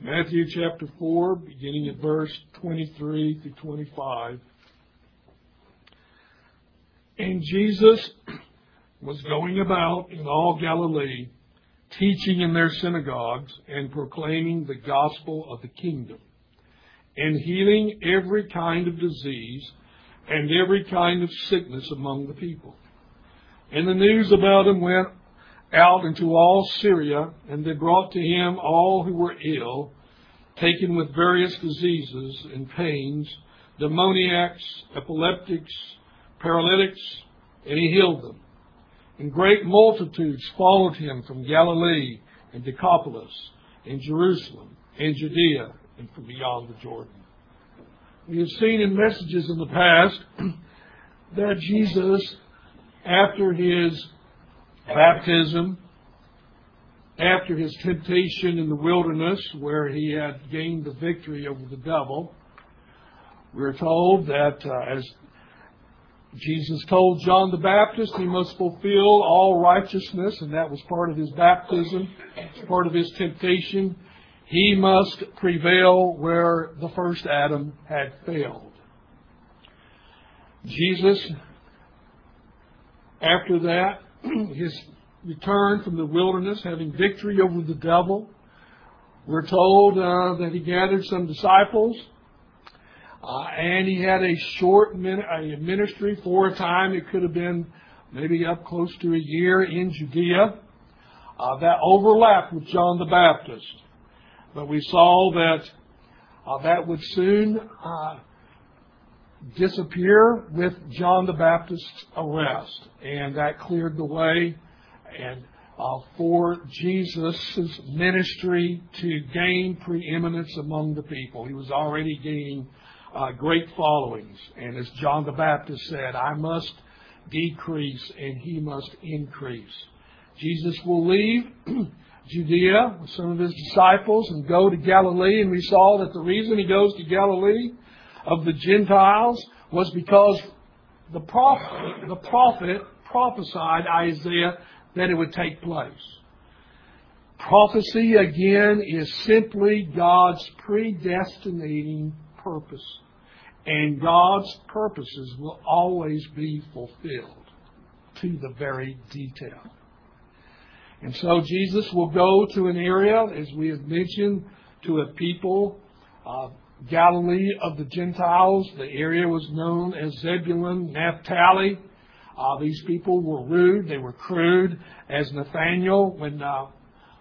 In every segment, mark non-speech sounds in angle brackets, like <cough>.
Matthew chapter 4, beginning at verse 23 through 25. And Jesus was going about in all Galilee, teaching in their synagogues and proclaiming the gospel of the kingdom, and healing every kind of disease and every kind of sickness among the people. And the news about him went out into all Syria, and they brought to him all who were ill, taken with various diseases and pains, demoniacs, epileptics, paralytics, and he healed them. And great multitudes followed him from Galilee and Decapolis and Jerusalem and Judea and from beyond the Jordan. We have seen in messages in the past <clears throat> that Jesus, after his baptism, after his temptation in the wilderness, where he had gained the victory over the devil, we're told that uh, as Jesus told John the Baptist he must fulfill all righteousness, and that was part of his baptism, part of his temptation. He must prevail where the first Adam had failed. Jesus, after that, <clears throat> his return from the wilderness, having victory over the devil. We're told uh, that he gathered some disciples, uh, and he had a short min- a ministry for a time. It could have been maybe up close to a year in Judea. Uh, that overlapped with John the Baptist, but we saw that uh, that would soon uh, disappear with John the Baptist's arrest, and that cleared the way and uh, for Jesus' ministry to gain preeminence among the people. He was already gaining uh, great followings, and as John the Baptist said, "I must decrease and he must increase." Jesus will leave. <clears throat> Judea with some of his disciples and go to Galilee, and we saw that the reason he goes to Galilee of the Gentiles was because the prophet, the prophet prophesied Isaiah that it would take place. Prophecy, again, is simply God's predestinating purpose. And God's purposes will always be fulfilled to the very detail. And so Jesus will go to an area, as we have mentioned, to a people, uh, Galilee of the Gentiles. The area was known as Zebulun, Naphtali. Uh, these people were rude, they were crude. As Nathaniel, when uh,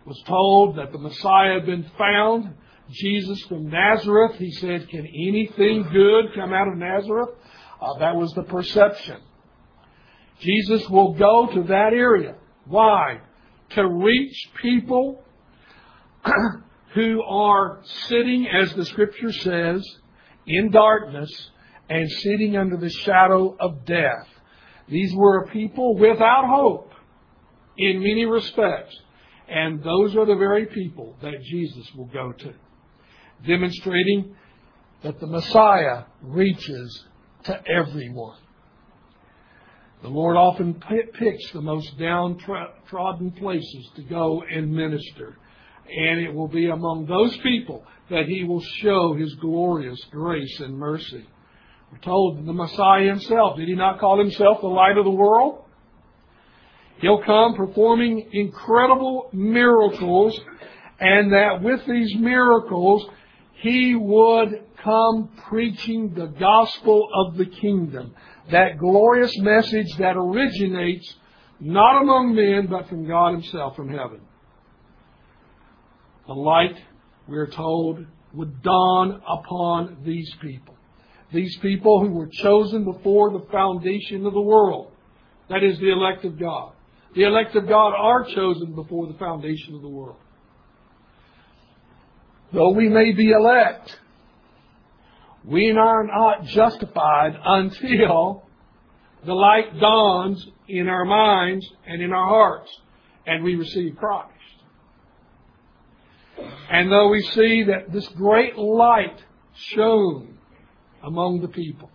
was told that the Messiah had been found, Jesus from Nazareth, he said, Can anything good come out of Nazareth? Uh, that was the perception. Jesus will go to that area. Why? To reach people <clears throat> who are sitting, as the scripture says, in darkness and sitting under the shadow of death. These were a people without hope in many respects. And those are the very people that Jesus will go to, demonstrating that the Messiah reaches to everyone. The Lord often picks the most downtrodden places to go and minister. And it will be among those people that He will show His glorious grace and mercy. We're told the Messiah himself, did he not call himself the light of the world? He'll come performing incredible miracles, and that with these miracles, he would come preaching the gospel of the kingdom. That glorious message that originates not among men, but from God Himself from heaven. The light, we're told, would dawn upon these people. These people who were chosen before the foundation of the world. That is the elect of God. The elect of God are chosen before the foundation of the world. Though we may be elect, we are not justified until the light dawns in our minds and in our hearts and we receive Christ. And though we see that this great light shone among the people.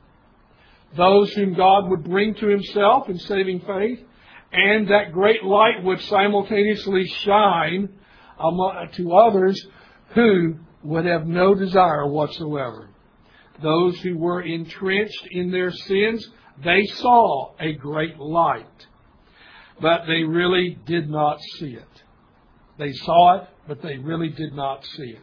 Those whom God would bring to himself in saving faith, and that great light would simultaneously shine to others who would have no desire whatsoever. Those who were entrenched in their sins, they saw a great light, but they really did not see it. They saw it, but they really did not see it.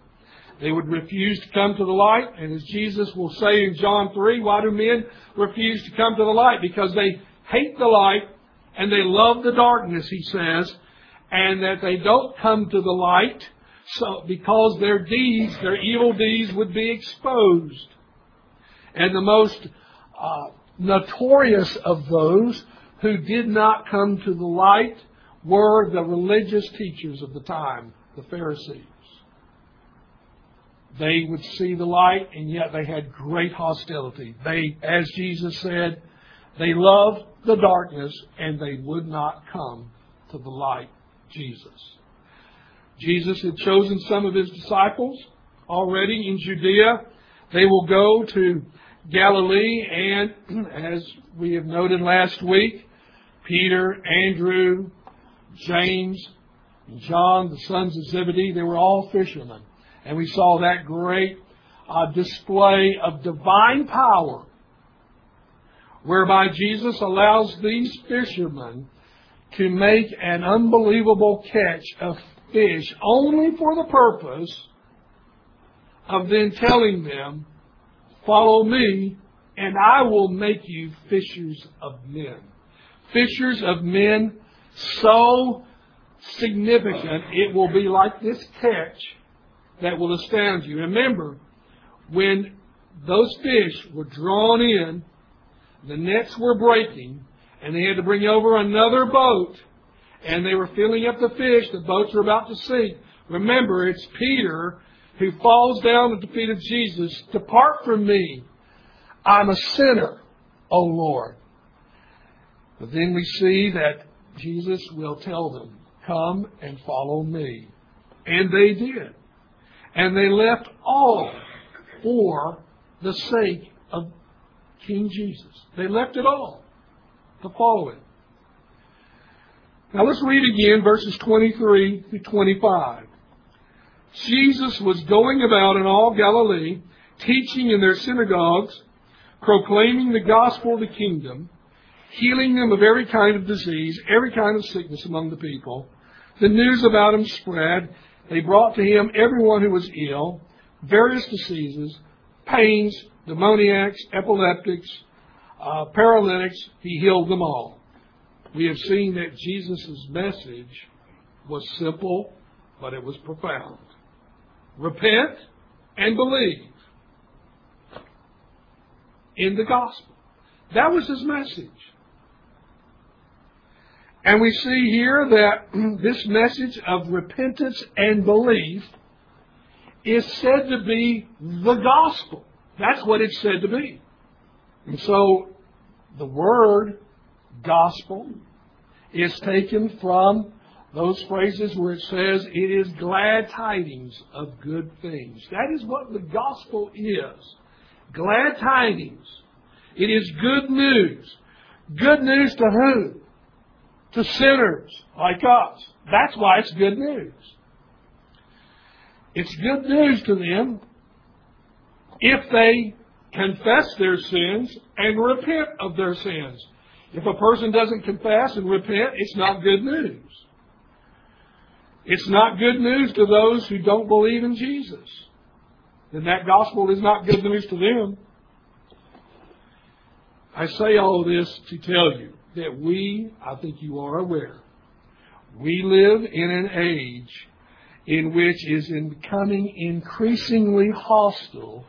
They would refuse to come to the light, and as Jesus will say in John 3, why do men refuse to come to the light? Because they hate the light and they love the darkness, he says, and that they don't come to the light so because their deeds, their evil deeds would be exposed. And the most uh, notorious of those who did not come to the light were the religious teachers of the time, the Pharisees. They would see the light, and yet they had great hostility. They, as Jesus said, they loved the darkness, and they would not come to the light, Jesus. Jesus had chosen some of his disciples already in Judea. They will go to Galilee, and <clears throat> as we have noted last week, Peter, Andrew, James, and John, the sons of Zebedee, they were all fishermen. And we saw that great uh, display of divine power whereby Jesus allows these fishermen to make an unbelievable catch of fish only for the purpose of then telling them, Follow me, and I will make you fishers of men. Fishers of men so significant, it will be like this catch that will astound you. Remember, when those fish were drawn in, the nets were breaking, and they had to bring over another boat and they were filling up the fish. The boats were about to sink. Remember, it's Peter who falls down at the feet of Jesus. Depart from me. I'm a sinner, O Lord. But then we see that Jesus will tell them, Come and follow me. And they did. And they left all for the sake of King Jesus. They left it all to follow him. Now let's read again verses 23 to 25. Jesus was going about in all Galilee, teaching in their synagogues, proclaiming the gospel of the kingdom, healing them of every kind of disease, every kind of sickness among the people. The news about him spread. They brought to him everyone who was ill, various diseases, pains, demoniacs, epileptics, uh, paralytics. He healed them all we have seen that Jesus' message was simple, but it was profound. Repent and believe in the gospel. That was his message. And we see here that <clears throat> this message of repentance and belief is said to be the gospel. That's what it's said to be. And so the word gospel is taken from those phrases where it says it is glad tidings of good things. That is what the gospel is. Glad tidings. It is good news. Good news to who? To sinners like us. That's why it's good news. It's good news to them if they confess their sins and repent of their sins. If a person doesn't confess and repent, it's not good news. It's not good news to those who don't believe in Jesus. Then that gospel is not good news to them. I say all this to tell you that we, I think you are aware, we live in an age in which is becoming increasingly hostile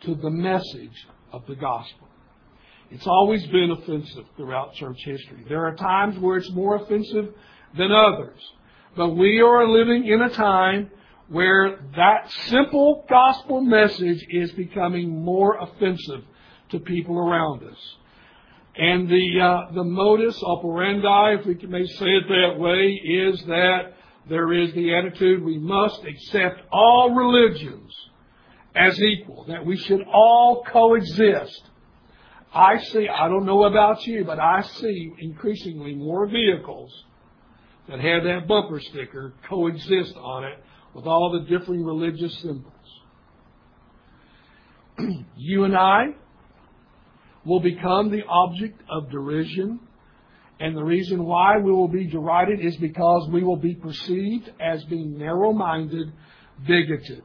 to the message of the gospel. It's always been offensive throughout church history. There are times where it's more offensive than others. But we are living in a time where that simple gospel message is becoming more offensive to people around us. And the, uh, the modus operandi, if we may say it that way, is that there is the attitude we must accept all religions as equal, that we should all coexist. I see, I don't know about you, but I see increasingly more vehicles that have that bumper sticker coexist on it with all the differing religious symbols. <clears throat> you and I will become the object of derision. And the reason why we will be derided is because we will be perceived as being narrow minded, bigoted.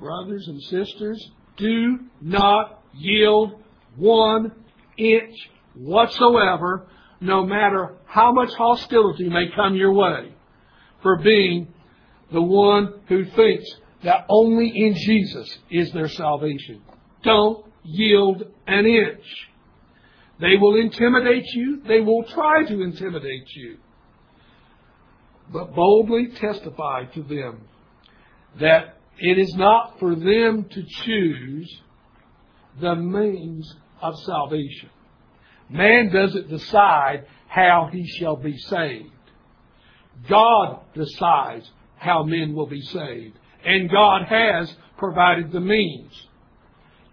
Brothers and sisters, do not yield one inch whatsoever, no matter how much hostility may come your way, for being the one who thinks that only in Jesus is their salvation. Don't yield an inch. They will intimidate you. They will try to intimidate you. But boldly testify to them that it is not for them to choose the means of salvation. Man doesn't decide how he shall be saved. God decides how men will be saved. And God has provided the means.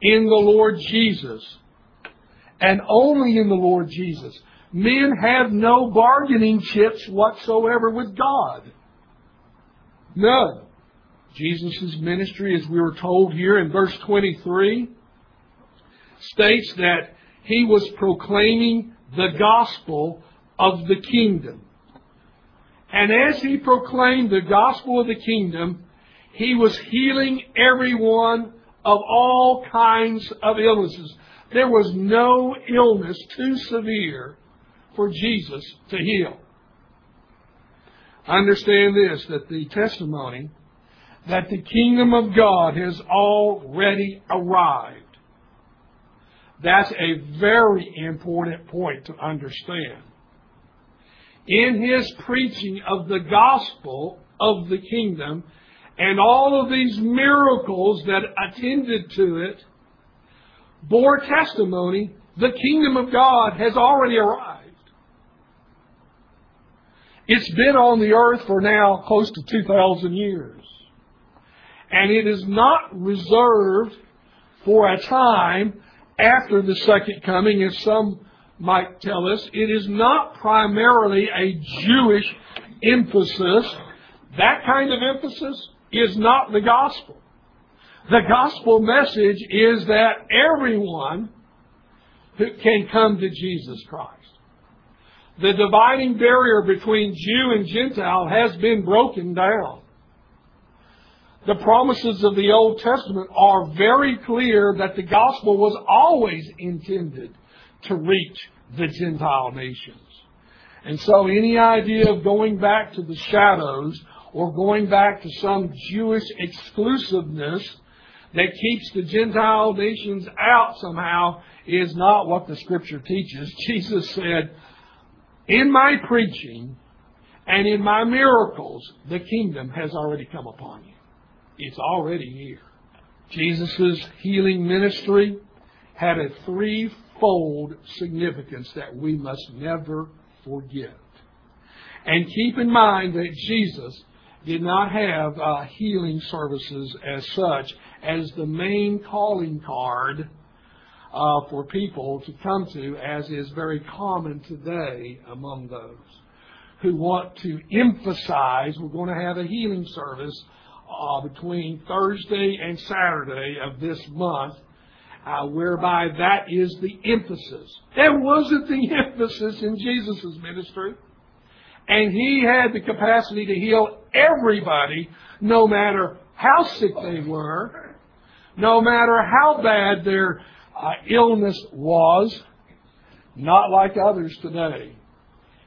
In the Lord Jesus, and only in the Lord Jesus, men have no bargaining chips whatsoever with God. None. Jesus' ministry, as we were told here in verse 23, states that he was proclaiming the gospel of the kingdom. And as he proclaimed the gospel of the kingdom, he was healing everyone of all kinds of illnesses. There was no illness too severe for Jesus to heal. Understand this, that the testimony that the kingdom of God has already arrived. That's a very important point to understand. In his preaching of the gospel of the kingdom and all of these miracles that attended to it bore testimony the kingdom of God has already arrived. It's been on the earth for now close to 2,000 years. And it is not reserved for a time after the second coming, as some might tell us. It is not primarily a Jewish emphasis. That kind of emphasis is not the gospel. The gospel message is that everyone who can come to Jesus Christ. The dividing barrier between Jew and Gentile has been broken down. The promises of the Old Testament are very clear that the gospel was always intended to reach the Gentile nations. And so any idea of going back to the shadows or going back to some Jewish exclusiveness that keeps the Gentile nations out somehow is not what the scripture teaches. <laughs> Jesus said, in my preaching and in my miracles, the kingdom has already come upon you. It's already here. Jesus' healing ministry had a threefold significance that we must never forget. And keep in mind that Jesus did not have uh, healing services as such as the main calling card uh, for people to come to, as is very common today among those who want to emphasize we're going to have a healing service uh, between Thursday and Saturday of this month, uh, whereby that is the emphasis. That wasn't the <laughs> emphasis in Jesus' ministry. And he had the capacity to heal everybody, no matter how sick they were, no matter how bad their uh, illness was, not like others today.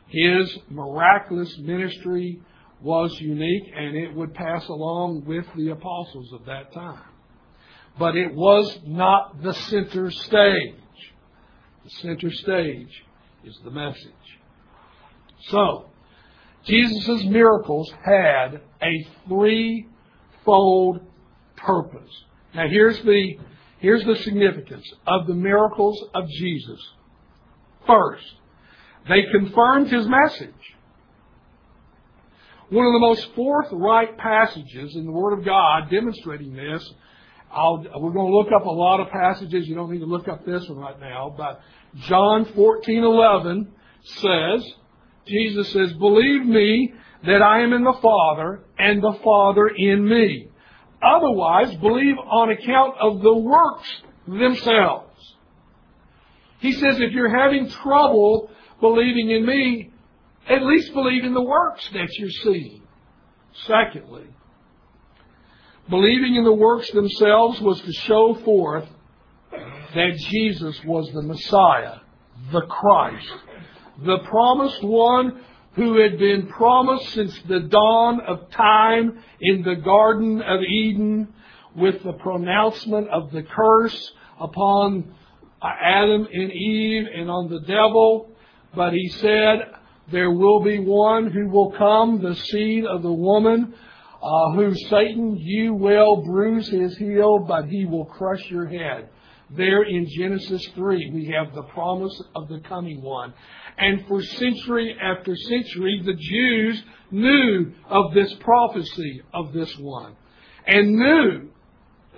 His miraculous ministry was unique and it would pass along with the apostles of that time. But it was not the center stage. The center stage is the message. So, Jesus' miracles had a threefold purpose. Now here's the, here's the significance of the miracles of Jesus. First, they confirmed his message. One of the most forthright passages in the Word of God demonstrating this, I'll, we're going to look up a lot of passages. You don't need to look up this one right now, but John 14:11 says, Jesus says, "Believe me that I am in the Father and the Father in me. Otherwise, believe on account of the works themselves. He says, if you're having trouble believing in me, at least believe in the works that you're seeing. Secondly, believing in the works themselves was to show forth that Jesus was the Messiah, the Christ, the promised one who had been promised since the dawn of time in the Garden of Eden with the pronouncement of the curse upon Adam and Eve and on the devil. But he said, there will be one who will come, the seed of the woman, uh, who Satan, you will bruise his heel, but he will crush your head. There in Genesis 3, we have the promise of the coming one. And for century after century, the Jews knew of this prophecy of this one and knew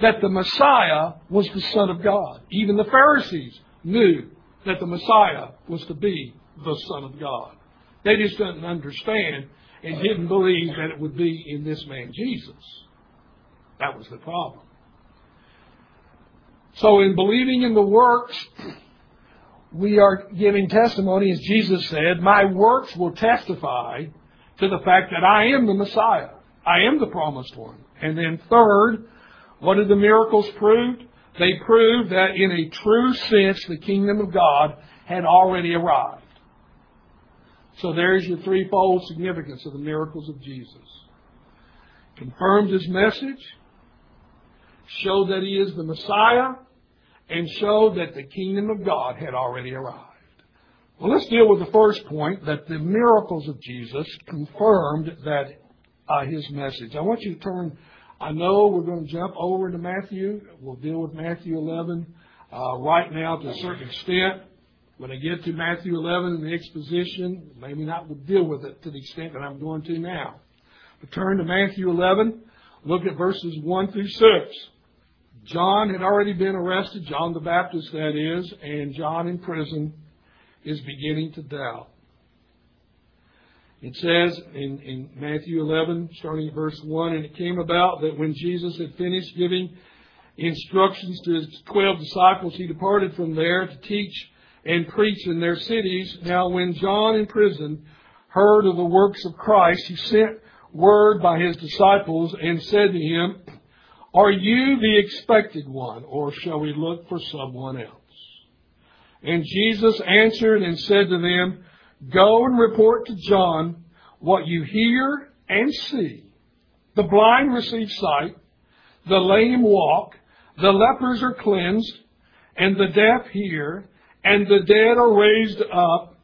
that the Messiah was the Son of God. Even the Pharisees knew that the Messiah was to be the Son of God. They just didn't understand and didn't believe that it would be in this man Jesus. That was the problem. So in believing in the works, we are giving testimony, as Jesus said, my works will testify to the fact that I am the Messiah. I am the promised one. And then third, what did the miracles prove? They proved that in a true sense, the kingdom of God had already arrived. So there's your threefold significance of the miracles of Jesus. Confirmed his message, showed that he is the Messiah, and showed that the kingdom of God had already arrived. Well, let's deal with the first point that the miracles of Jesus confirmed that uh, his message. I want you to turn. I know we're going to jump over to Matthew. We'll deal with Matthew 11 uh, right now to a certain extent. When I get to Matthew 11 in the exposition, maybe not will deal with it to the extent that I'm going to now. But turn to Matthew 11. Look at verses 1 through 6. John had already been arrested, John the Baptist, that is, and John in prison is beginning to doubt. It says in, in Matthew 11, starting at verse 1, and it came about that when Jesus had finished giving instructions to his twelve disciples, he departed from there to teach and preach in their cities. Now, when John in prison heard of the works of Christ, he sent word by his disciples and said to him, Are you the expected one, or shall we look for someone else? And Jesus answered and said to them, Go and report to John what you hear and see. The blind receive sight, the lame walk, the lepers are cleansed, and the deaf hear, and the dead are raised up,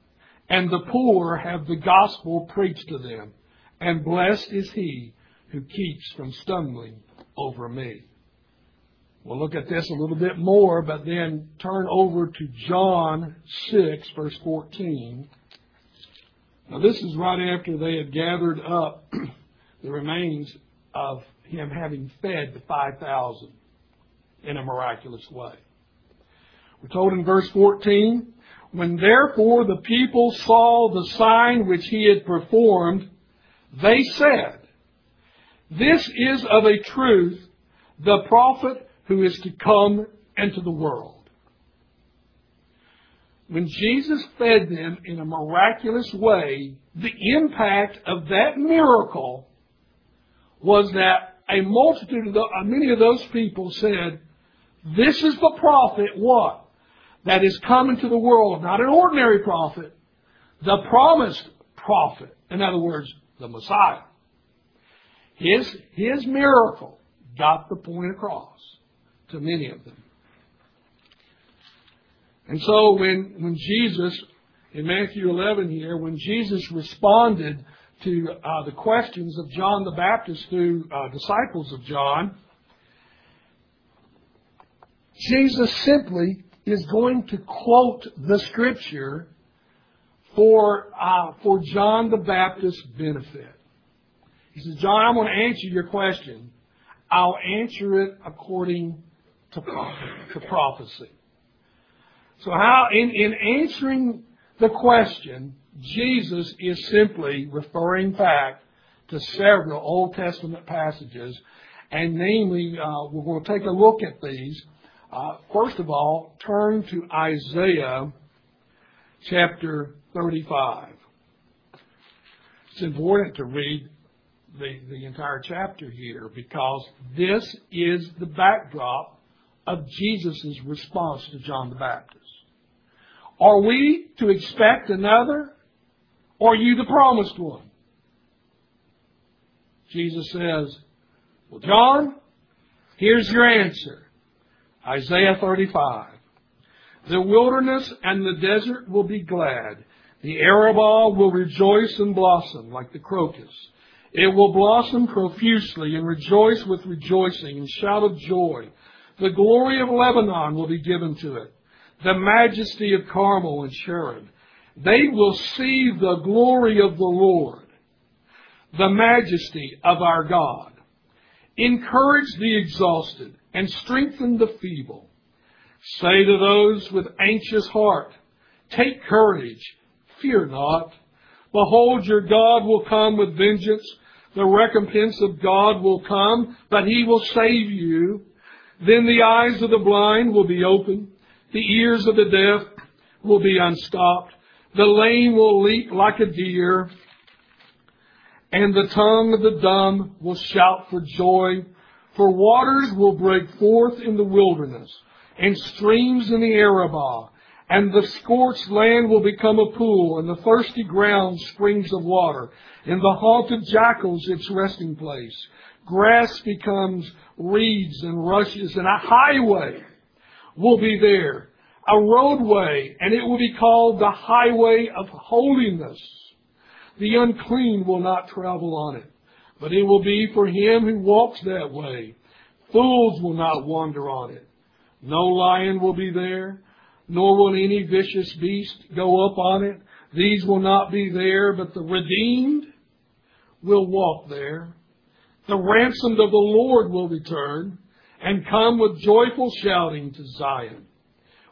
and the poor have the gospel preached to them. And blessed is he who keeps from stumbling over me. We'll look at this a little bit more, but then turn over to John 6, verse 14. Now, this is right after they had gathered up <clears throat> the remains of him having fed the 5,000 in a miraculous way. We're told in verse 14, when therefore the people saw the sign which he had performed, they said, This is of a truth the prophet who is to come into the world. When Jesus fed them in a miraculous way, the impact of that miracle was that a multitude of the, uh, many of those people said, this is the prophet, what? that is coming to the world, not an ordinary prophet, the promised prophet. In other words, the Messiah. His, his miracle got the point across to many of them. And so when, when Jesus, in Matthew 11 here, when Jesus responded to uh, the questions of John the Baptist through uh, disciples of John, Jesus simply is going to quote the scripture for, uh, for John the Baptist's benefit. He says, John, I'm going to answer your question. I'll answer it according to, to prophecy. So how, in, in answering the question, Jesus is simply referring back to several Old Testament passages, and namely, uh, we're going to take a look at these. Uh, first of all, turn to Isaiah chapter 35. It's important to read the, the entire chapter here because this is the backdrop of Jesus' response to John the Baptist. Are we to expect another? Or are you the promised one? Jesus says, Well, John, here's your answer. Isaiah 35. The wilderness and the desert will be glad. The Arabah will rejoice and blossom like the crocus. It will blossom profusely and rejoice with rejoicing and shout of joy. The glory of Lebanon will be given to it, the majesty of Carmel and Sharon. They will see the glory of the Lord the majesty of our God. Encourage the exhausted and strengthen the feeble. Say to those with anxious heart, take courage, fear not. Behold, your God will come with vengeance. The recompense of God will come, but he will save you. Then the eyes of the blind will be opened. The ears of the deaf will be unstopped. The lame will leap like a deer and the tongue of the dumb will shout for joy. For waters will break forth in the wilderness, and streams in the Arabah, and the scorched land will become a pool, and the thirsty ground springs of water, and the haunted jackals its resting place. Grass becomes reeds and rushes, and a highway will be there, a roadway, and it will be called the highway of holiness. The unclean will not travel on it, but it will be for him who walks that way. Fools will not wander on it. No lion will be there, nor will any vicious beast go up on it. These will not be there, but the redeemed will walk there. The ransomed of the Lord will return and come with joyful shouting to Zion,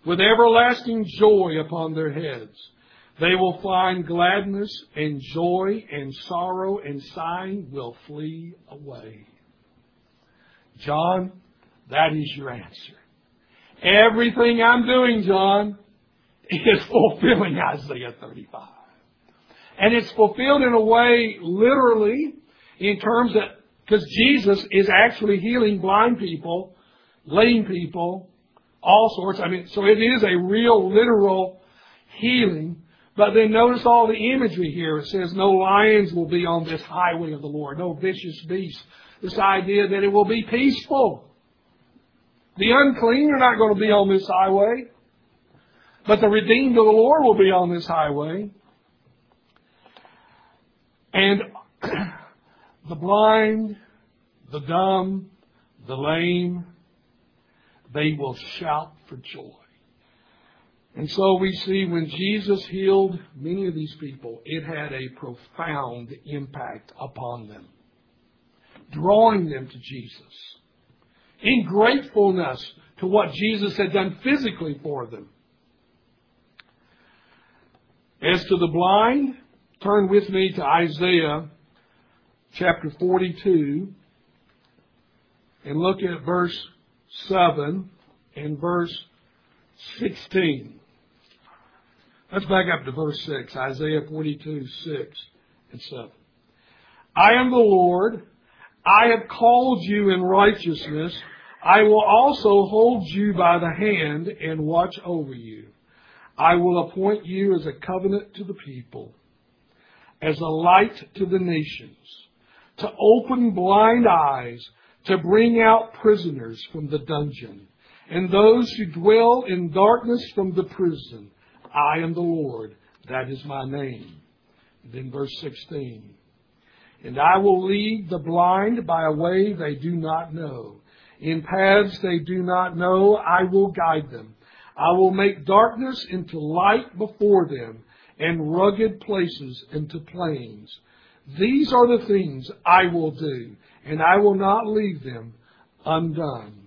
with everlasting joy upon their heads. They will find gladness and joy and sorrow and sighing will flee away. John, that is your answer. Everything I'm doing, John, is <laughs> fulfilling Isaiah 35. And it's fulfilled in a way, literally, in terms that, because Jesus is actually healing blind people, lame people, all sorts. I mean, so it is a real, literal healing. But then notice all the imagery here. It says no lions will be on this highway of the Lord, no vicious beasts. This idea that it will be peaceful. The unclean are not going to be on this highway, but the redeemed of the Lord will be on this highway. And <clears throat> the blind, the dumb, the lame, they will shout for joy. And so we see when Jesus healed many of these people, it had a profound impact upon them, drawing them to Jesus in gratefulness to what Jesus had done physically for them. As to the blind, turn with me to Isaiah chapter 42 and look at verse 7 and verse 16. Let's back up to verse 6, Isaiah 42, 6 and 7. I am the Lord. I have called you in righteousness. I will also hold you by the hand and watch over you. I will appoint you as a covenant to the people, as a light to the nations, to open blind eyes, to bring out prisoners from the dungeon, and those who dwell in darkness from the prison I am the Lord. That is my name. then verse 16. And I will lead the blind by a way they do not know. In paths they do not know, I will guide them. I will make darkness into light before them and rugged places into plains. These are the things I will do, and I will not leave them undone.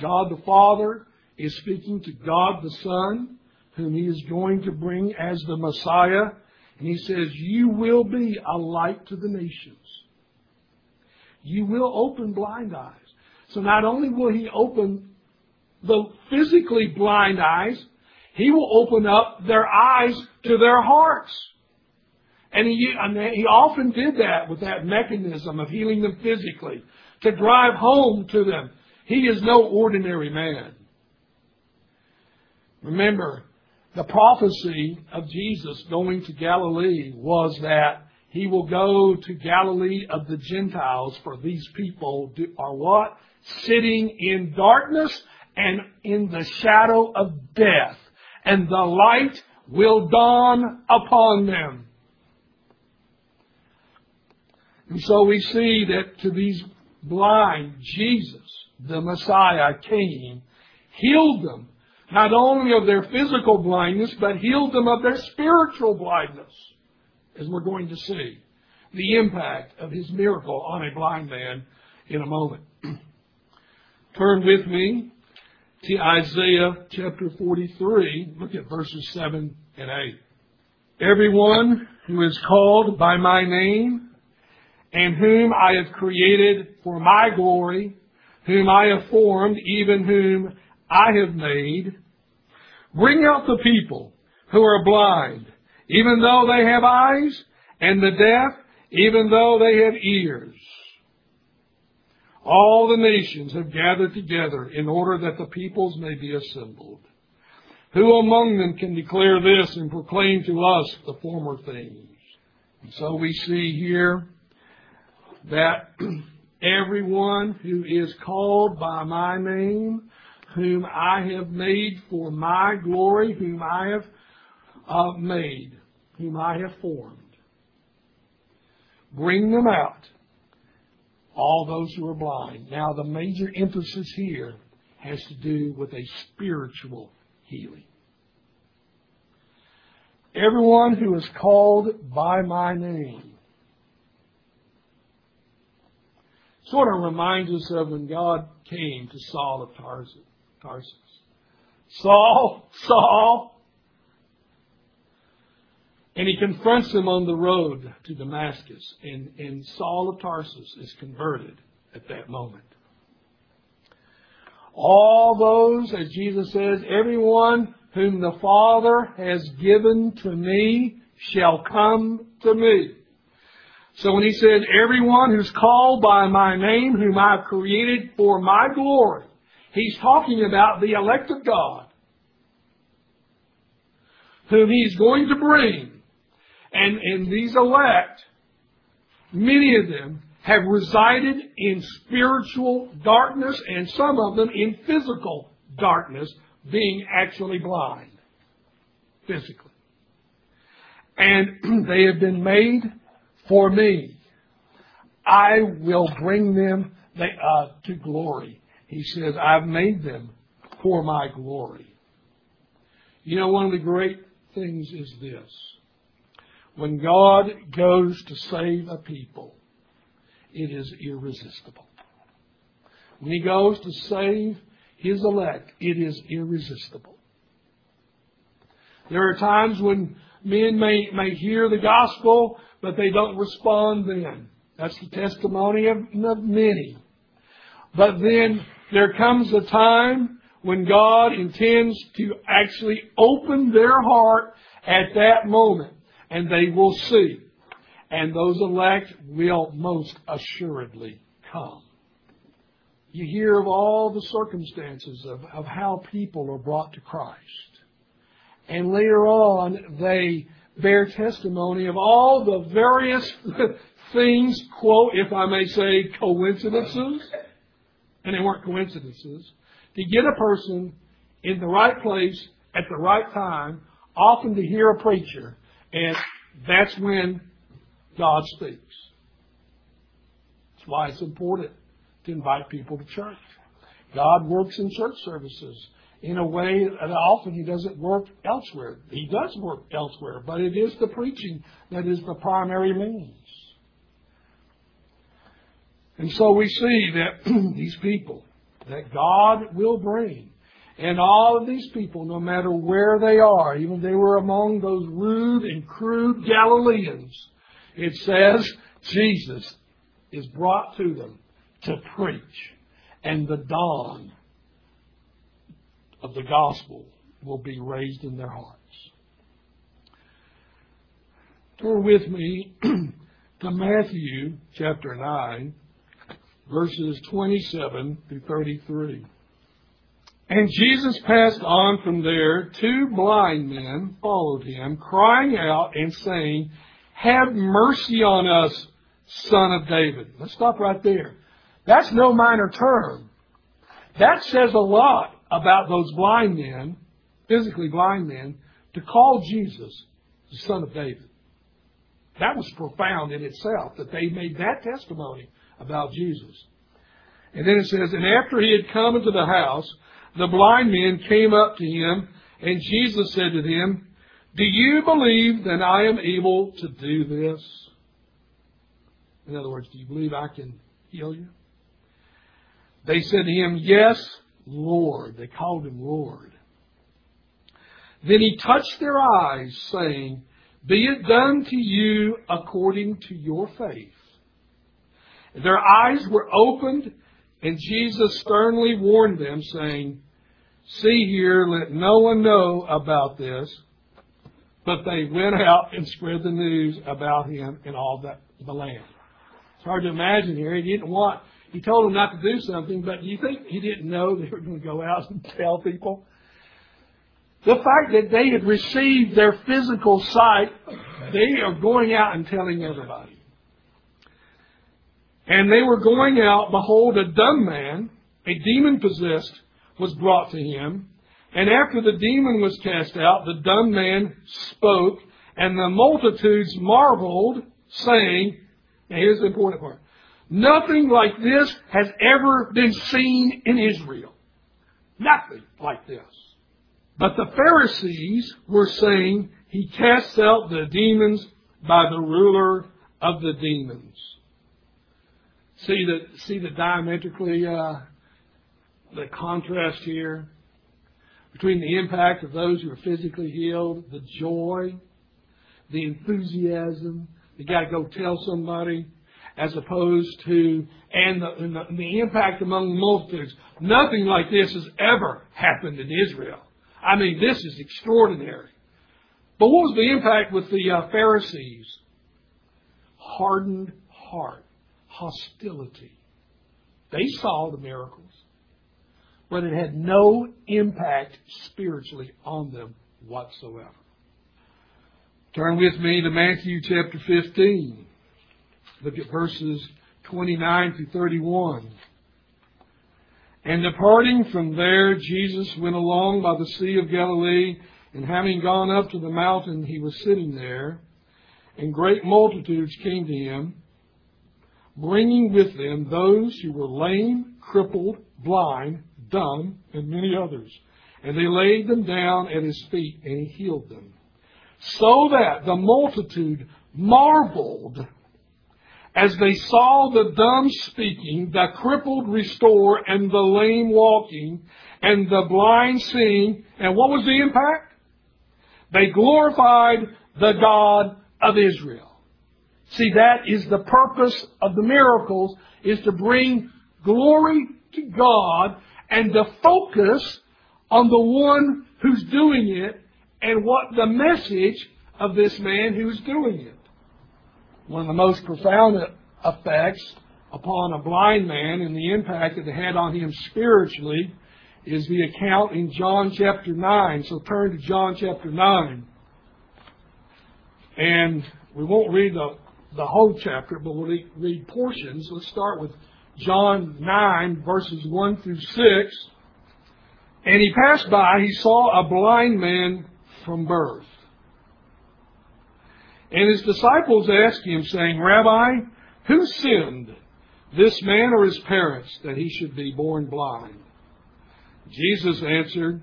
God the Father is speaking to God the Son whom he is going to bring as the Messiah. And he says, You will be a light to the nations. You will open blind eyes. So not only will he open the physically blind eyes, he will open up their eyes to their hearts. And he, and he often did that with that mechanism of healing them physically to drive home to them. He is no ordinary man. Remember, the prophecy of Jesus going to Galilee was that he will go to Galilee of the Gentiles for these people are what? Sitting in darkness and in the shadow of death. And the light will dawn upon them. And so we see that to these blind, Jesus, the Messiah, came, healed them, not only of their physical blindness, but healed them of their spiritual blindness, as we're going to see the impact of his miracle on a blind man in a moment. <clears throat> Turn with me to Isaiah chapter 43. Look at verses 7 and 8. Everyone who is called by my name and whom I have created for my glory, whom I have formed, even whom I have made. Bring out the people who are blind, even though they have eyes, and the deaf, even though they have ears. All the nations have gathered together in order that the peoples may be assembled. Who among them can declare this and proclaim to us the former things? And so we see here that <clears throat> everyone who is called by my name, whom I have made for my glory, whom I have uh, made, whom I have formed, bring them out, all those who are blind. Now, the major emphasis here has to do with a spiritual healing. Everyone who is called by my name, sort of reminds us of when God came to Saul of Tarsus. Saul, Saul. And he confronts him on the road to Damascus. And, and Saul of Tarsus is converted at that moment. All those, as Jesus says, everyone whom the Father has given to me shall come to me. So when he says, everyone who's called by my name, whom I've created for my glory, he's talking about the elect of God, whom he's going to bring. And, and these elect, many of them have resided in spiritual darkness and some of them in physical darkness, being actually blind physically. And <clears throat> they have been made for me. I will bring them uh, to glory. He says, I've made them for my glory. You know, one of the great things is this. When God goes to save a people, it is irresistible. When He goes to save His elect, it is irresistible. There are times when men may, may hear the gospel but they don't respond then. That's the testimony of, of many. But then there comes a time when God intends to actually open their heart at that moment, and they will see. And those elect will most assuredly come. You hear of all the circumstances of, of how people are brought to Christ. And later on, they bear testimony of all the various <laughs> things, quote, if I may say, coincidences, and they weren't coincidences, to get a person in the right place at the right time, often to hear a preacher, and that's when God speaks. That's why it's important to invite people to church. God works in church services in a way that often he doesn't work elsewhere. He does work elsewhere, but it is the preaching that is the primary means. And so we see that <clears throat> these people that God will bring, And all of these people, no matter where they are, even if they were among those rude and crude Galileans, it says Jesus is brought to them to preach. And the dawn of the gospel will be raised in their hearts. Turn with me <clears throat> to Matthew chapter 9, verses 27 through 33. And Jesus passed on from there. Two blind men followed him, crying out and saying, Have mercy on us, son of David. Let's stop right there. That's no minor term. That says a lot about those blind men, physically blind men, to call Jesus the son of David. That was profound in itself that they made that testimony about Jesus. And then it says, And after he had come into the house, the blind men came up to him, and Jesus said to them, Do you believe that I am able to do this? In other words, do you believe I can heal you? They said to him, Yes, Lord. They called him Lord. Then he touched their eyes, saying, Be it done to you according to your faith. Their eyes were opened, and Jesus sternly warned them, saying, See here, let no one know about this. But they went out and spread the news about him in all the, the land. It's hard to imagine here. He didn't want, he told them not to do something, but do you think he didn't know they were going to go out and tell people? The fact that they had received their physical sight, they are going out and telling everybody. And they were going out, behold, a dumb man, a demon possessed, was brought to him. And after the demon was cast out, the dumb man spoke, and the multitudes marveled, saying, now here's the important part. Nothing like this has ever been seen in Israel. Nothing like this. But the Pharisees were saying, he casts out the demons by the ruler of the demons. See the see the diametrically uh, the contrast here between the impact of those who are physically healed, the joy, the enthusiasm, you got to go tell somebody, as opposed to and the, and the, the impact among the multitudes. Nothing like this has ever happened in Israel. I mean, this is extraordinary. But what was the impact with the uh, Pharisees? Hardened heart hostility. They saw the miracles, but it had no impact spiritually on them whatsoever. Turn with me to Matthew chapter 15. Look at verses 29 through 31. And departing from there, Jesus went along by the Sea of Galilee, and having gone up to the mountain, he was sitting there, and great multitudes came to him bringing with them those who were lame, crippled, blind, dumb, and many others. And they laid them down at his feet, and he healed them. So that the multitude marveled as they saw the dumb speaking, the crippled restored, and the lame walking, and the blind seeing. And what was the impact? They glorified the God of Israel. See, that is the purpose of the miracles, is to bring glory to God and to focus on the one who's doing it and what the message of this man who's doing it. One of the most profound effects upon a blind man and the impact it had on him spiritually is the account in John chapter 9. So turn to John chapter 9. And we won't read the the whole chapter, but we'll read portions. Let's start with John 9, verses 1 through 6. And he passed by, he saw a blind man from birth. And his disciples asked him, saying, Rabbi, who sinned, this man or his parents, that he should be born blind? Jesus answered,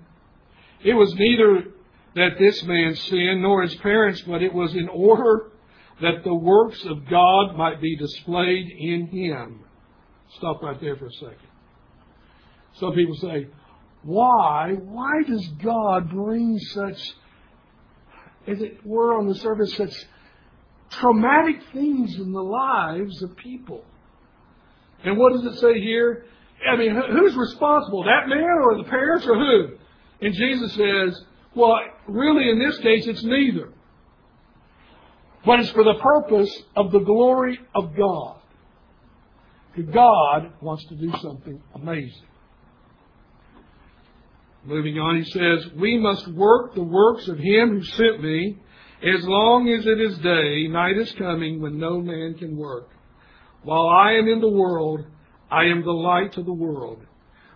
It was neither that this man sinned nor his parents, but it was in order that the works of God might be displayed in him. Stop right there for a second. Some people say, why, why does God bring such, as it were on the surface, such traumatic things in the lives of people? And what does it say here? I mean, who's responsible? That man or the parents or who? And Jesus says, well, really in this case, it's neither. But it's for the purpose of the glory of God. God wants to do something amazing. Moving on, he says, We must work the works of him who sent me as long as it is day, night is coming when no man can work. While I am in the world, I am the light of the world.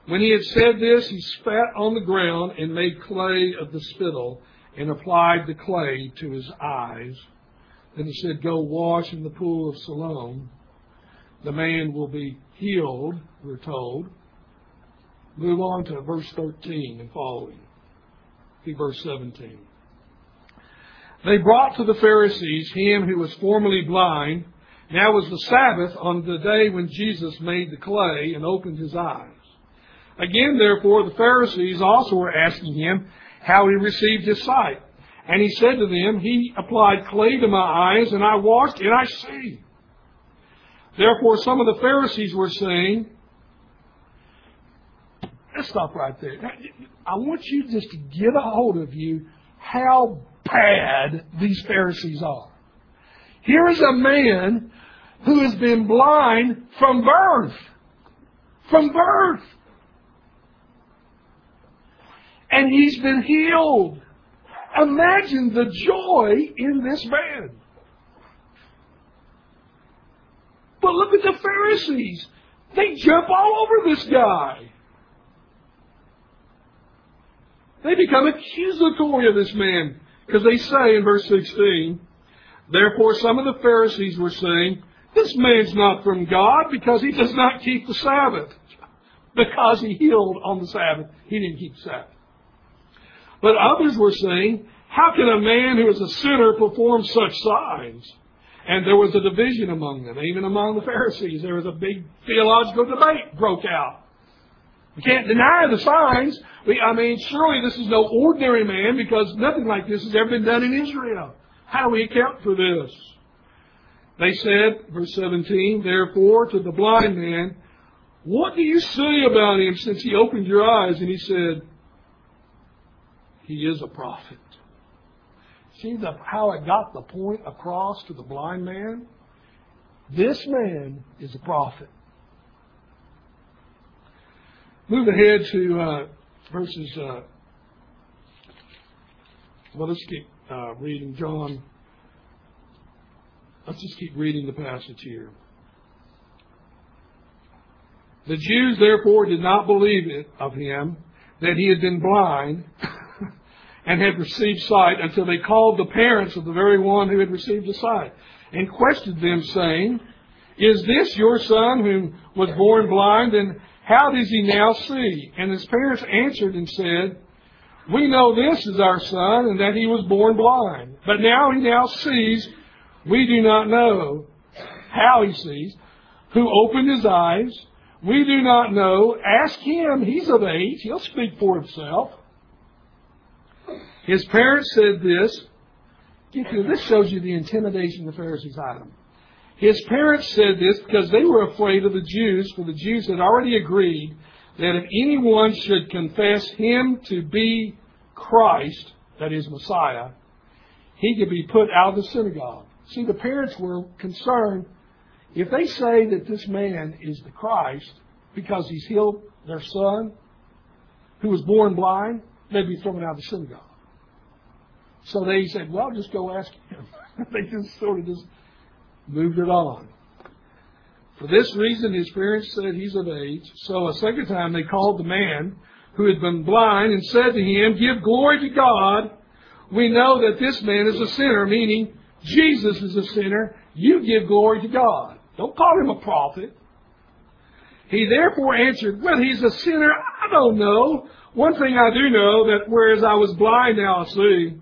When he had said this, he spat on the ground and made clay of the spittle and applied the clay to his eyes. Then he said, Go wash in the pool of Siloam. The man will be healed, we're told. Move on to verse 13 and following. See verse 17. They brought to the Pharisees him who was formerly blind. Now was the Sabbath on the day when Jesus made the clay and opened his eyes. Again, therefore, the Pharisees also were asking him how he received his sight. And he said to them, He applied clay to my eyes, and I washed, and I see. Therefore, some of the Pharisees were saying, Let's stop right there. I want you just to get a hold of you how bad these Pharisees are. Here is a man who has been blind from birth. From birth. And he's been healed. Imagine the joy in this man. But look at the Pharisees. They jump all over this guy. They become accusatory of this man. Because they say in verse 16, Therefore some of the Pharisees were saying, This man's not from God because he does not keep the Sabbath. <laughs> Because he healed on the Sabbath, he didn't keep Sabbath. But others were saying, How can a man who is a sinner perform such signs? And there was a division among them, even among the Pharisees. There was a big theological debate broke out. We can't deny the signs. We, I mean, surely this is no ordinary man because nothing like this has ever been done in Israel. How do we account for this? They said, verse 17, therefore to the blind man, what do you say about him since he opened your eyes? And he said, he is a prophet. See the, how it got the point across to the blind man? This man is a prophet. Move ahead to uh, verses. Uh, well, let's keep uh, reading John. Let's just keep reading the passage here. The Jews therefore did not believe it of him that he had been blind and had received sight until they called the parents of the very one who had received the sight and questioned them, saying, Is this your son whom was born blind? And how does he now see? And his parents answered and said, We know this is our son and that he was born blind. But now he now sees. We do not know how he sees. Who opened his eyes? We do not know. Ask him. He's of age. He'll speak for himself. His parents said this. This shows you the intimidation the Pharisees had him. His parents said this because they were afraid of the Jews, for the Jews had already agreed that if anyone should confess him to be Christ, that is Messiah, he could be put out of the synagogue. See, the parents were concerned if they say that this man is the Christ because he's healed their son who was born blind, they'd be thrown out of the synagogue. So they said, well, just go ask him. <laughs> they just sort of just moved it on. For this reason, his parents said he's of age. So a second time they called the man who had been blind and said to him, Give glory to God. We know that this man is a sinner, meaning Jesus is a sinner. You give glory to God. Don't call him a prophet. He therefore answered, Well, he's a sinner. I don't know. One thing I do know that whereas I was blind, now I see.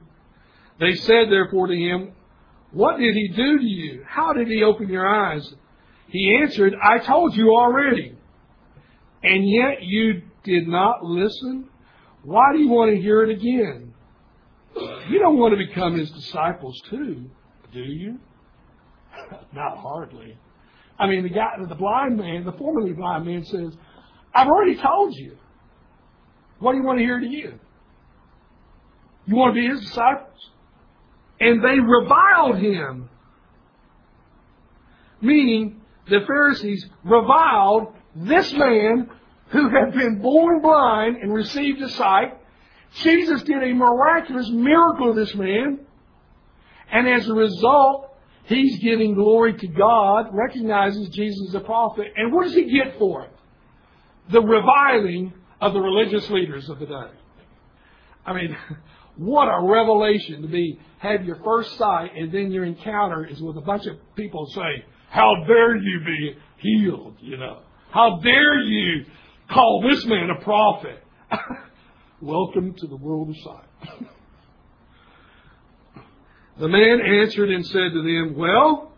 They said therefore to him, what did he do to you? How did he open your eyes? He answered, I told you already. and yet you did not listen? Why do you want to hear it again? You don't want to become his disciples too, do you? <laughs> not hardly. I mean, the guy, the blind man, the formerly blind man says, I've already told you. What do you want to hear to again? You want to be his disciples? And they reviled him. Meaning, the Pharisees reviled this man who had been born blind and received his sight. Jesus did a miraculous miracle of this man. And as a result, he's giving glory to God, recognizes Jesus as a prophet. And what does he get for it? The reviling of the religious leaders of the day. I mean, what a revelation to be have your first sight and then your encounter is with a bunch of people say, How dare you be healed, you know? How dare you call this man a prophet? <laughs> Welcome to the world of sight. <laughs> the man answered and said to them, Well,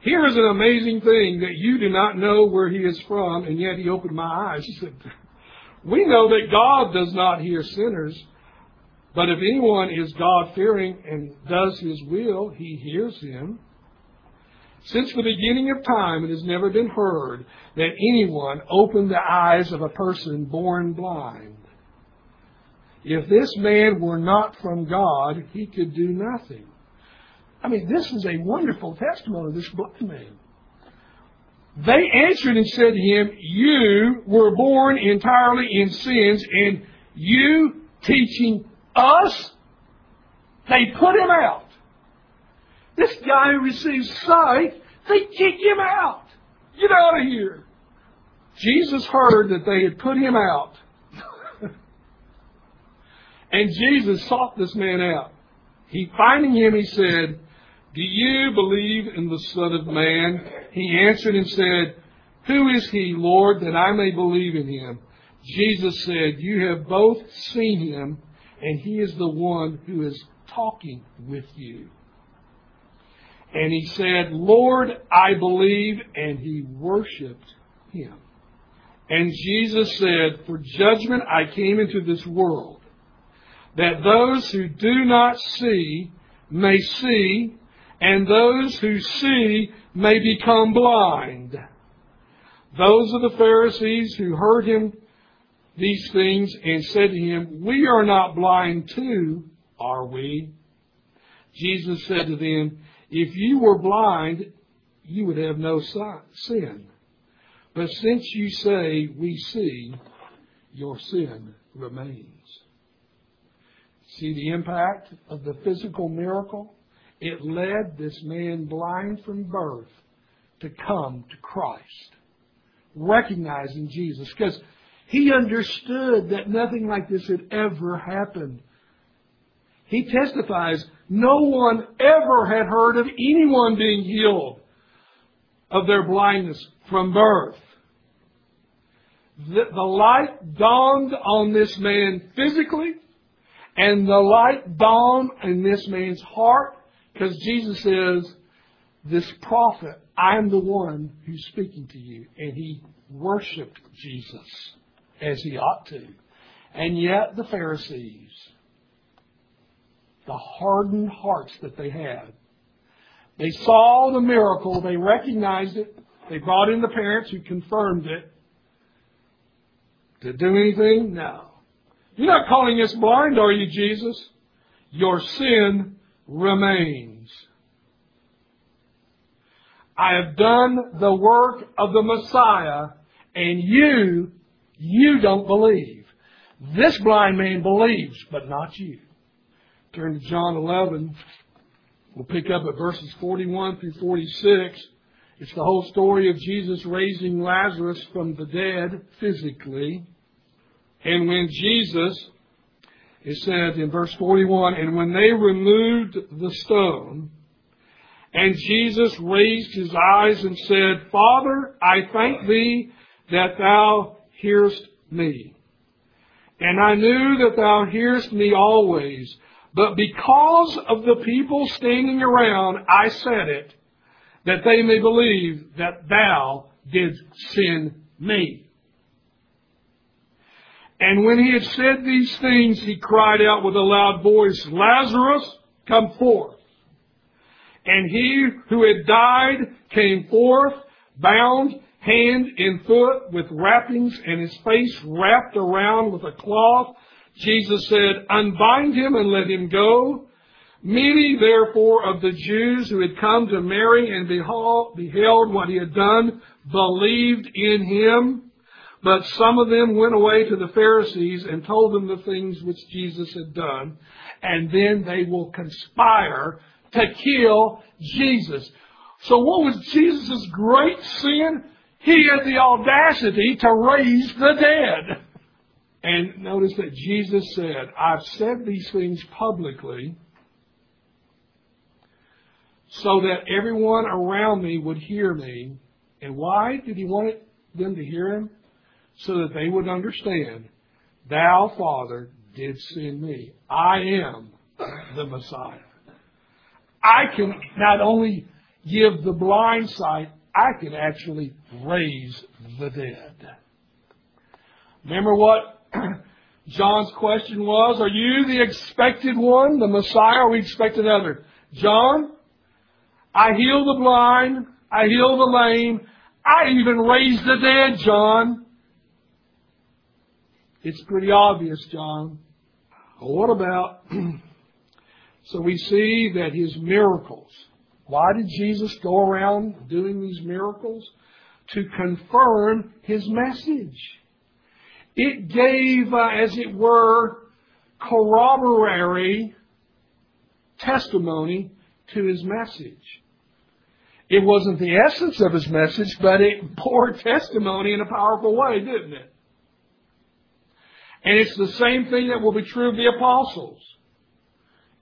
here is an amazing thing that you do not know where he is from, and yet he opened my eyes. He said, We know that God does not hear sinners, but if anyone is God fearing and does his will, he hears him. Since the beginning of time, it has never been heard that anyone opened the eyes of a person born blind. If this man were not from God, he could do nothing. I mean, this is a wonderful testimony of this blind man. They answered and said to him, You were born entirely in sins, and you teaching us? They put him out. This guy who receives sight, they kick him out. Get out of here. Jesus heard that they had put him out. <laughs> and Jesus sought this man out. He finding him, he said, Do you believe in the Son of Man? He answered and said, Who is he, Lord, that I may believe in him? Jesus said, You have both seen him, and he is the one who is talking with you. And he said, Lord, I believe, and he worshiped him. And Jesus said, For judgment I came into this world, that those who do not see may see, and those who see may become blind. Those are the Pharisees who heard him these things and said to him, We are not blind too, are we? Jesus said to them, if you were blind, you would have no sin. But since you say, we see, your sin remains. See the impact of the physical miracle? It led this man blind from birth to come to Christ, recognizing Jesus, because he understood that nothing like this had ever happened. He testifies, no one ever had heard of anyone being healed of their blindness from birth. The, the light dawned on this man physically, and the light dawned in this man's heart, because Jesus says, this prophet, I am the one who's speaking to you. And he worshiped Jesus as he ought to. And yet the Pharisees, the hardened hearts that they had. They saw the miracle, they recognized it, they brought in the parents who confirmed it. Did do anything? No. You're not calling us blind, are you, Jesus? Your sin remains. I have done the work of the Messiah, and you, you don't believe. This blind man believes, but not you. Turn to John 11. We'll pick up at verses 41 through 46. It's the whole story of Jesus raising Lazarus from the dead physically. And when Jesus, it said in verse 41, and when they removed the stone, and Jesus raised his eyes and said, Father, I thank thee that thou hearest me. And I knew that thou hearest me always. But because of the people standing around, I said it, that they may believe that thou didst send me. And when he had said these things, he cried out with a loud voice, Lazarus, come forth. And he who had died came forth, bound hand and foot with wrappings, and his face wrapped around with a cloth. Jesus said, Unbind him and let him go. Many, therefore, of the Jews who had come to Mary and beheld what he had done believed in him. But some of them went away to the Pharisees and told them the things which Jesus had done. And then they will conspire to kill Jesus. So what was Jesus' great sin? He had the audacity to raise the dead. And notice that Jesus said, I've said these things publicly so that everyone around me would hear me. And why did he want them to hear him? So that they would understand, Thou, Father, did send me. I am the Messiah. I can not only give the blind sight, I can actually raise the dead. Remember what <clears throat> John's question was? Are you the expected one, the Messiah, or we expect another? John, I heal the blind, I heal the lame, I even raise the dead, John. It's pretty obvious, John. What about, <clears throat> so we see that his miracles, why did Jesus go around doing these miracles? To confirm his message. It gave, uh, as it were, corroborary testimony to his message. It wasn't the essence of his message, but it <laughs> bore testimony in a powerful way, didn't it? And it's the same thing that will be true of the apostles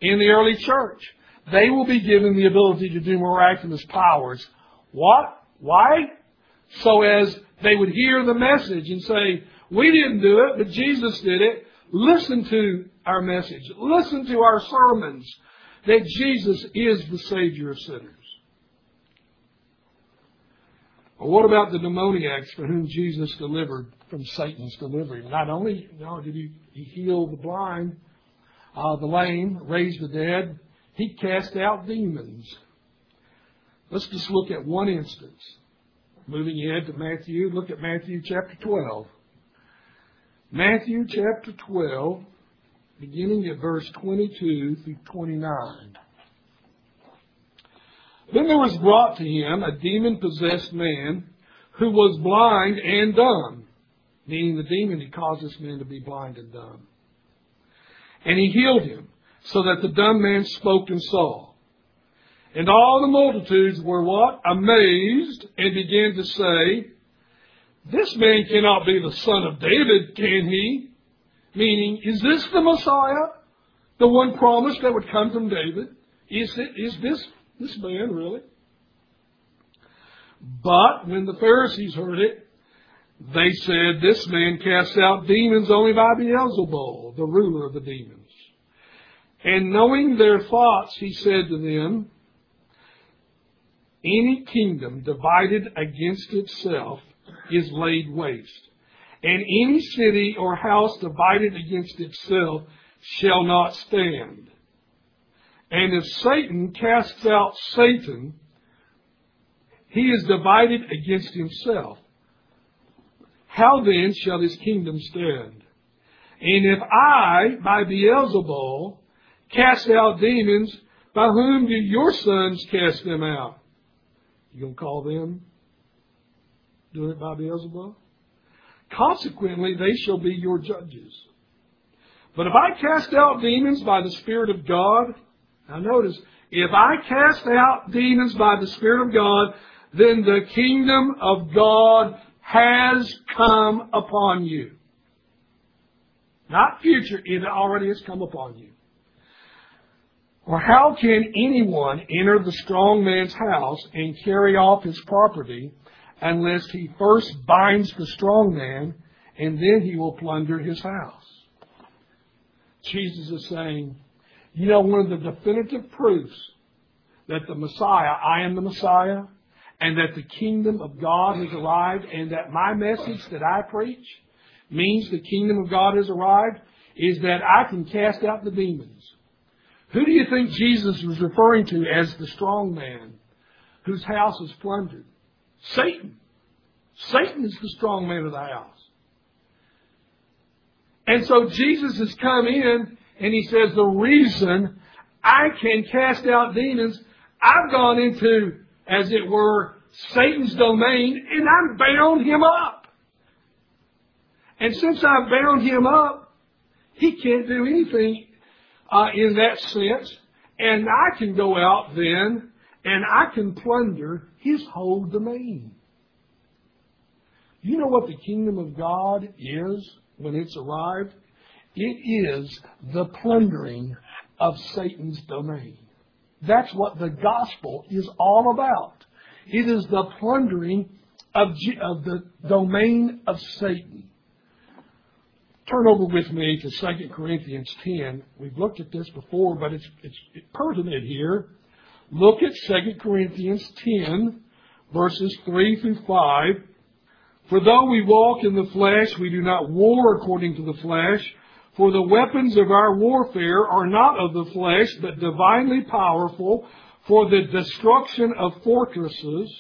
in the early church. They will be given the ability to do miraculous powers. What? Why? So as they would hear the message and say, we didn't do it, but Jesus did it. Listen to our message. Listen to our sermons that Jesus is the Savior of sinners. Well, what about the demoniacs for whom Jesus delivered from Satan's delivery. Not only did he, he heal the blind, uh, the lame, raise the dead, he cast out demons. Let's just look at one instance. Moving ahead to Matthew, look at Matthew chapter 12. Matthew chapter 12, beginning at verse 22 through 29. Then there was brought to him a demon possessed man who was blind and dumb meaning the demon, he caused this man to be blind and dumb. And he healed him, so that the dumb man spoke and saw. And all the multitudes were what? Amazed, and began to say, This man cannot be the son of David, can he? Meaning, is this the Messiah? The one promised that would come from David? Is, it, is this this man really? But when the Pharisees heard it, they said, This man casts out demons only by Beelzebul, the ruler of the demons. And knowing their thoughts, he said to them, Any kingdom divided against itself is laid waste, and any city or house divided against itself shall not stand. And if Satan casts out Satan, he is divided against himself. How then shall his kingdom stand? And if I, by Beelzebul, cast out demons, by whom do your sons cast them out? You gonna call them doing it by Beelzebul? Consequently, they shall be your judges. But if I cast out demons by the Spirit of God, now notice, if I cast out demons by the Spirit of God, then the kingdom of God has come upon you. Not future, it already has come upon you. Or how can anyone enter the strong man's house and carry off his property unless he first binds the strong man and then he will plunder his house? Jesus is saying, you know, one of the definitive proofs that the Messiah, I am the Messiah, and that the kingdom of God has arrived and that my message that I preach, means the kingdom of God has arrived is that I can cast out the demons. Who do you think Jesus was referring to as the strong man whose house is plundered? Satan. Satan is the strong man of the house. And so Jesus has come in and he says, the reason I can cast out demons, I've gone into, as it were, Satan's domain and I've bound him up. And since I've bound him up, he can't do anything uh, in that sense. And I can go out then and I can plunder his whole domain. You know what the kingdom of God is when it's arrived? It is the plundering of Satan's domain. That's what the gospel is all about. It is the plundering of, of the domain of Satan. Turn over with me to 2 Corinthians 10. We've looked at this before, but it's, it's pertinent here. Look at 2 Corinthians 10, verses 3 through 5. For though we walk in the flesh, we do not war according to the flesh. For the weapons of our warfare are not of the flesh, but divinely powerful for the destruction of fortresses.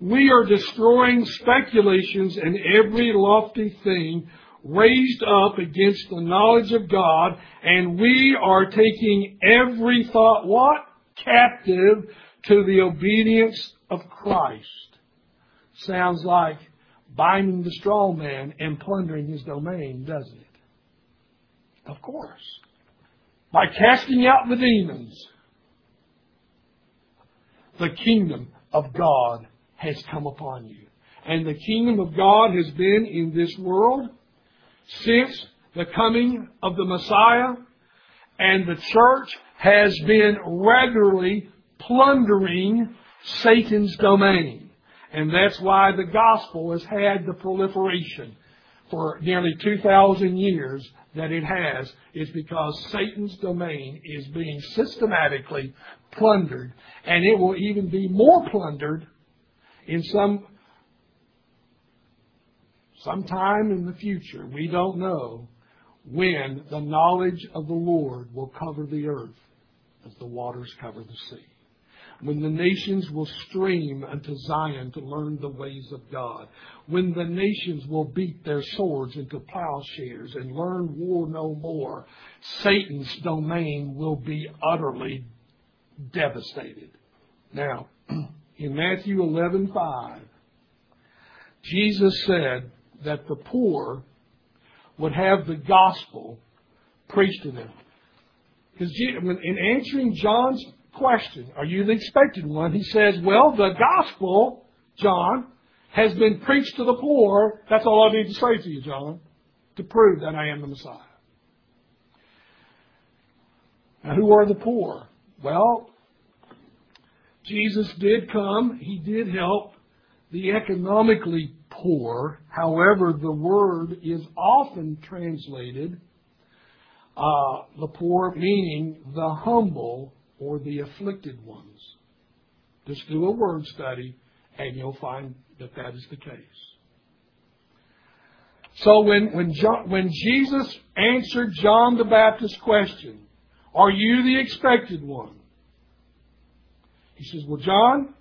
We are destroying speculations and every lofty thing raised up against the knowledge of God, and we are taking every thought, what? Captive to the obedience of Christ. Sounds like binding the strong man and plundering his domain, doesn't it? Of course. By casting out the demons, the kingdom of God has come upon you. And the kingdom of God has been in this world since the coming of the Messiah, and the church has been regularly plundering Satan's domain. And that's why the gospel has had the proliferation for nearly 2,000 years that it has is because Satan's domain is being systematically plundered, and it will even be more plundered in some sometime in the future. We don't know when the knowledge of the Lord will cover the earth as the waters cover the sea when the nations will stream unto Zion to learn the ways of God, when the nations will beat their swords into plowshares and learn war no more, Satan's domain will be utterly devastated. Now, <clears throat> in Matthew 11:5, Jesus said that the poor would have the gospel preached to them. Because in answering John's question. Are you the expected one? He says, well, the gospel, John, has been preached to the poor. That's all I need to say to you, John, to prove that I am the Messiah. Now, who are the poor? Well, Jesus did come. He did help the economically poor. However, the word is often translated uh, the poor, meaning the humble or the afflicted ones. Just do a word study and you'll find that that is the case. So when, when, John, when Jesus answered John the Baptist's question, Are you the expected one? He says, Well, John,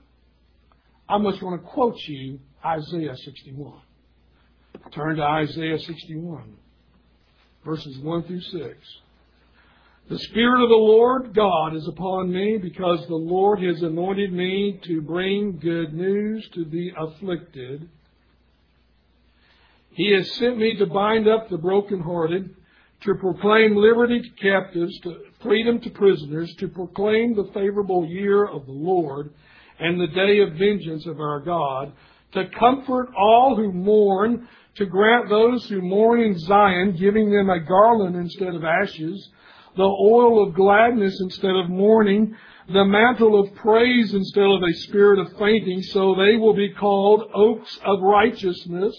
I'm just going to quote you Isaiah 61. Turn to Isaiah 61, verses 1 through 6. The Spirit of the Lord God is upon me because the Lord has anointed me to bring good news to the afflicted. He has sent me to bind up the brokenhearted, to proclaim liberty to captives, to freedom to prisoners, to proclaim the favorable year of the Lord and the day of vengeance of our God, to comfort all who mourn, to grant those who mourn in Zion, giving them a garland instead of ashes, the oil of gladness instead of mourning, the mantle of praise instead of a spirit of fainting, so they will be called oaks of righteousness.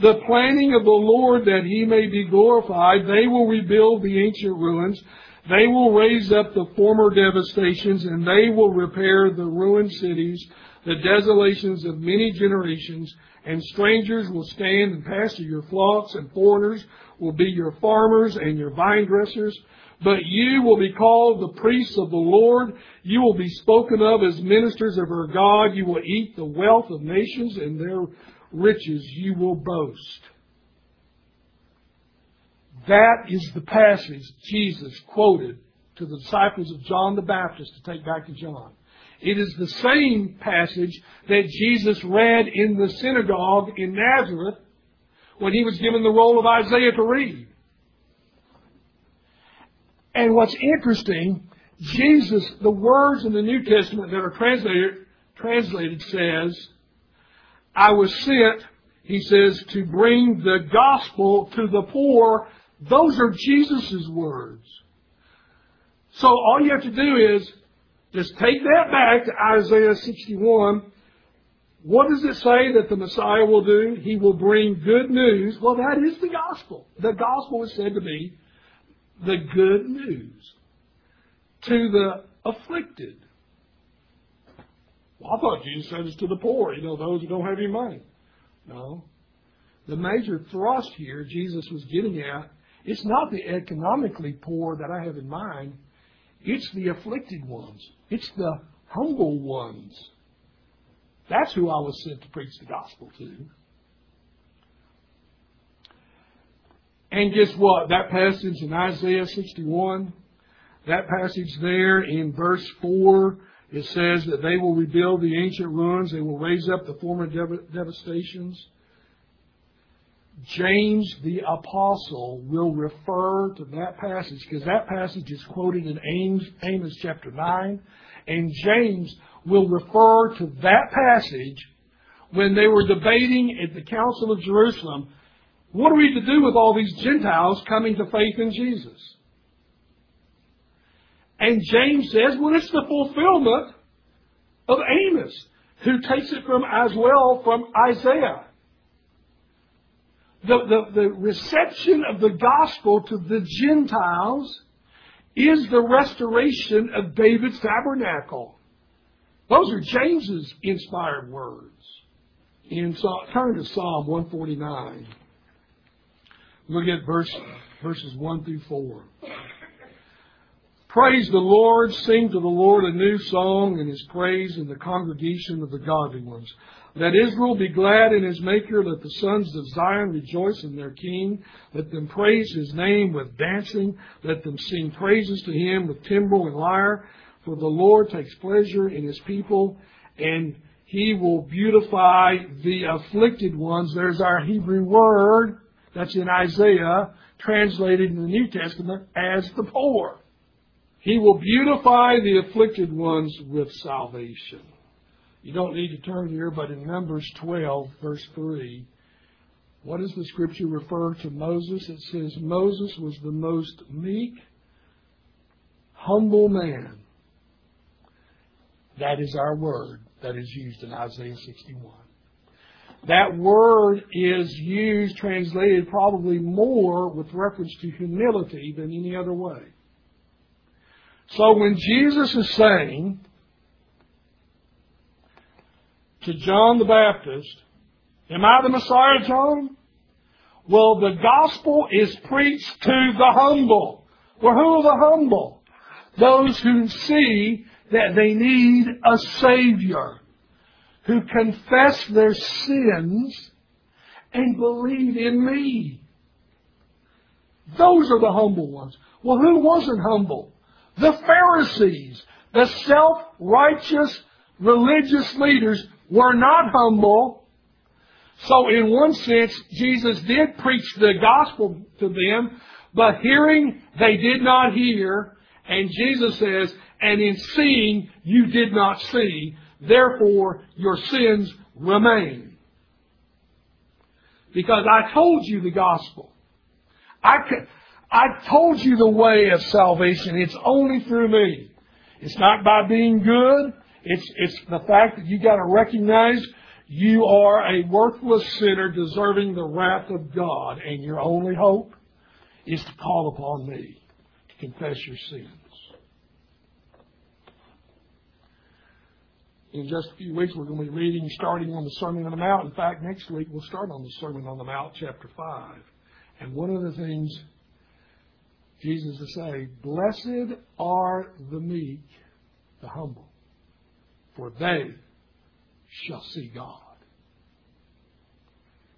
The planning of the Lord that he may be glorified, they will rebuild the ancient ruins. They will raise up the former devastations and they will repair the ruined cities. the desolations of many generations, and strangers will stand and pasture your flocks, and foreigners will be your farmers and your vine dressers. But you will be called the priests of the Lord. You will be spoken of as ministers of our God. You will eat the wealth of nations, and their riches you will boast. That is the passage Jesus quoted to the disciples of John the Baptist to take back to John. It is the same passage that Jesus read in the synagogue in Nazareth when he was given the roll of Isaiah to read. And what's interesting, Jesus, the words in the New Testament that are translated, translated says, I was sent, he says, to bring the gospel to the poor. Those are Jesus' words. So all you have to do is just take that back to Isaiah 61. What does it say that the Messiah will do? He will bring good news. Well, that is the gospel. The gospel is said to be the good news to the afflicted. Well, I thought Jesus said it's to the poor, you know, those who don't have any money. No. The major thrust here Jesus was getting at, it's not the economically poor that I have in mind. It's the afflicted ones. It's the humble ones. That's who I was sent to preach the gospel to. And guess what? That passage in Isaiah 61, that passage there in verse 4, it says that they will rebuild the ancient ruins, they will raise up the former devastations. James the Apostle will refer to that passage because that passage is quoted in Amos, Amos chapter 9. And James will refer to that passage when they were debating at the Council of Jerusalem what are we to do with all these Gentiles coming to faith in Jesus? And James says, well, it's the fulfillment of Amos, who takes it from as well from Isaiah. The, the, the reception of the gospel to the Gentiles is the restoration of David's tabernacle. Those are James's inspired words. In, turn to Psalm 149. Look at verse, verses 1 through 4. Praise the Lord, sing to the Lord a new song and his praise in the congregation of the godly ones. Let Israel be glad in his maker, let the sons of Zion rejoice in their king. Let them praise his name with dancing, let them sing praises to him with timbrel and lyre. For the Lord takes pleasure in his people, and he will beautify the afflicted ones. There's our Hebrew word that's in Isaiah, translated in the New Testament as the poor. He will beautify the afflicted ones with salvation. You don't need to turn here, but in Numbers 12, verse 3, what does the scripture refer to Moses? It says Moses was the most meek, humble man. That is our word that is used in Isaiah 61. That word is used, translated probably more with reference to humility than any other way. So when Jesus is saying to John the Baptist, Am I the Messiah, John? Well, the gospel is preached to the humble. Well, who are the humble? Those who see that they need a Savior who confess their sins and believe in me. Those are the humble ones. Well, who wasn't humble? The Pharisees, the self-righteous religious leaders were not humble. So in one sense, Jesus did preach the gospel to them, but hearing they did not hear, and Jesus says, and in seeing you did not see, Therefore, your sins remain. Because I told you the gospel. I, I told you the way of salvation. It's only through me. It's not by being good. It's, it's the fact that you gotta recognize you are a worthless sinner deserving the wrath of God, and your only hope is to call upon me to confess your sins. In just a few weeks, we're going to be reading starting on the Sermon on the Mount. In fact, next week we'll start on the Sermon on the Mount, chapter 5. And one of the things Jesus is saying, Blessed are the meek, the humble, for they shall see God.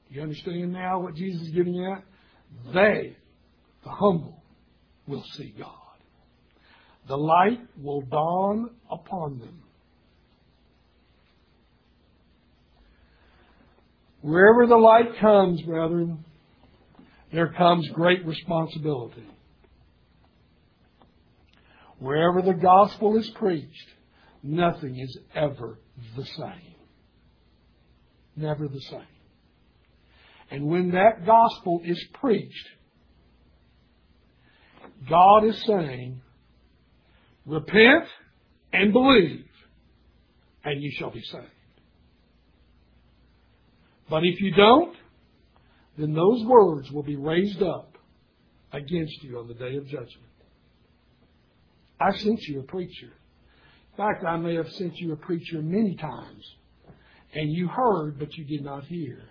Do you understand now what Jesus is getting at? They, the humble, will see God. The light will dawn upon them. Wherever the light comes, brethren, there comes great responsibility. Wherever the gospel is preached, nothing is ever the same. Never the same. And when that gospel is preached, God is saying, repent and believe, and you shall be saved. But if you don't, then those words will be raised up against you on the day of judgment. I sent you a preacher. In fact, I may have sent you a preacher many times. And you heard, but you did not hear.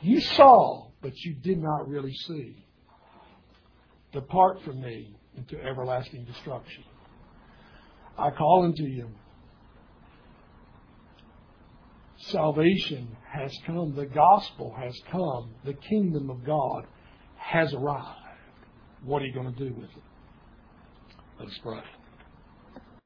You saw, but you did not really see. Depart from me into everlasting destruction. I call unto you. Salvation has come. The gospel has come. The kingdom of God has arrived. What are you going to do with it? Let's pray.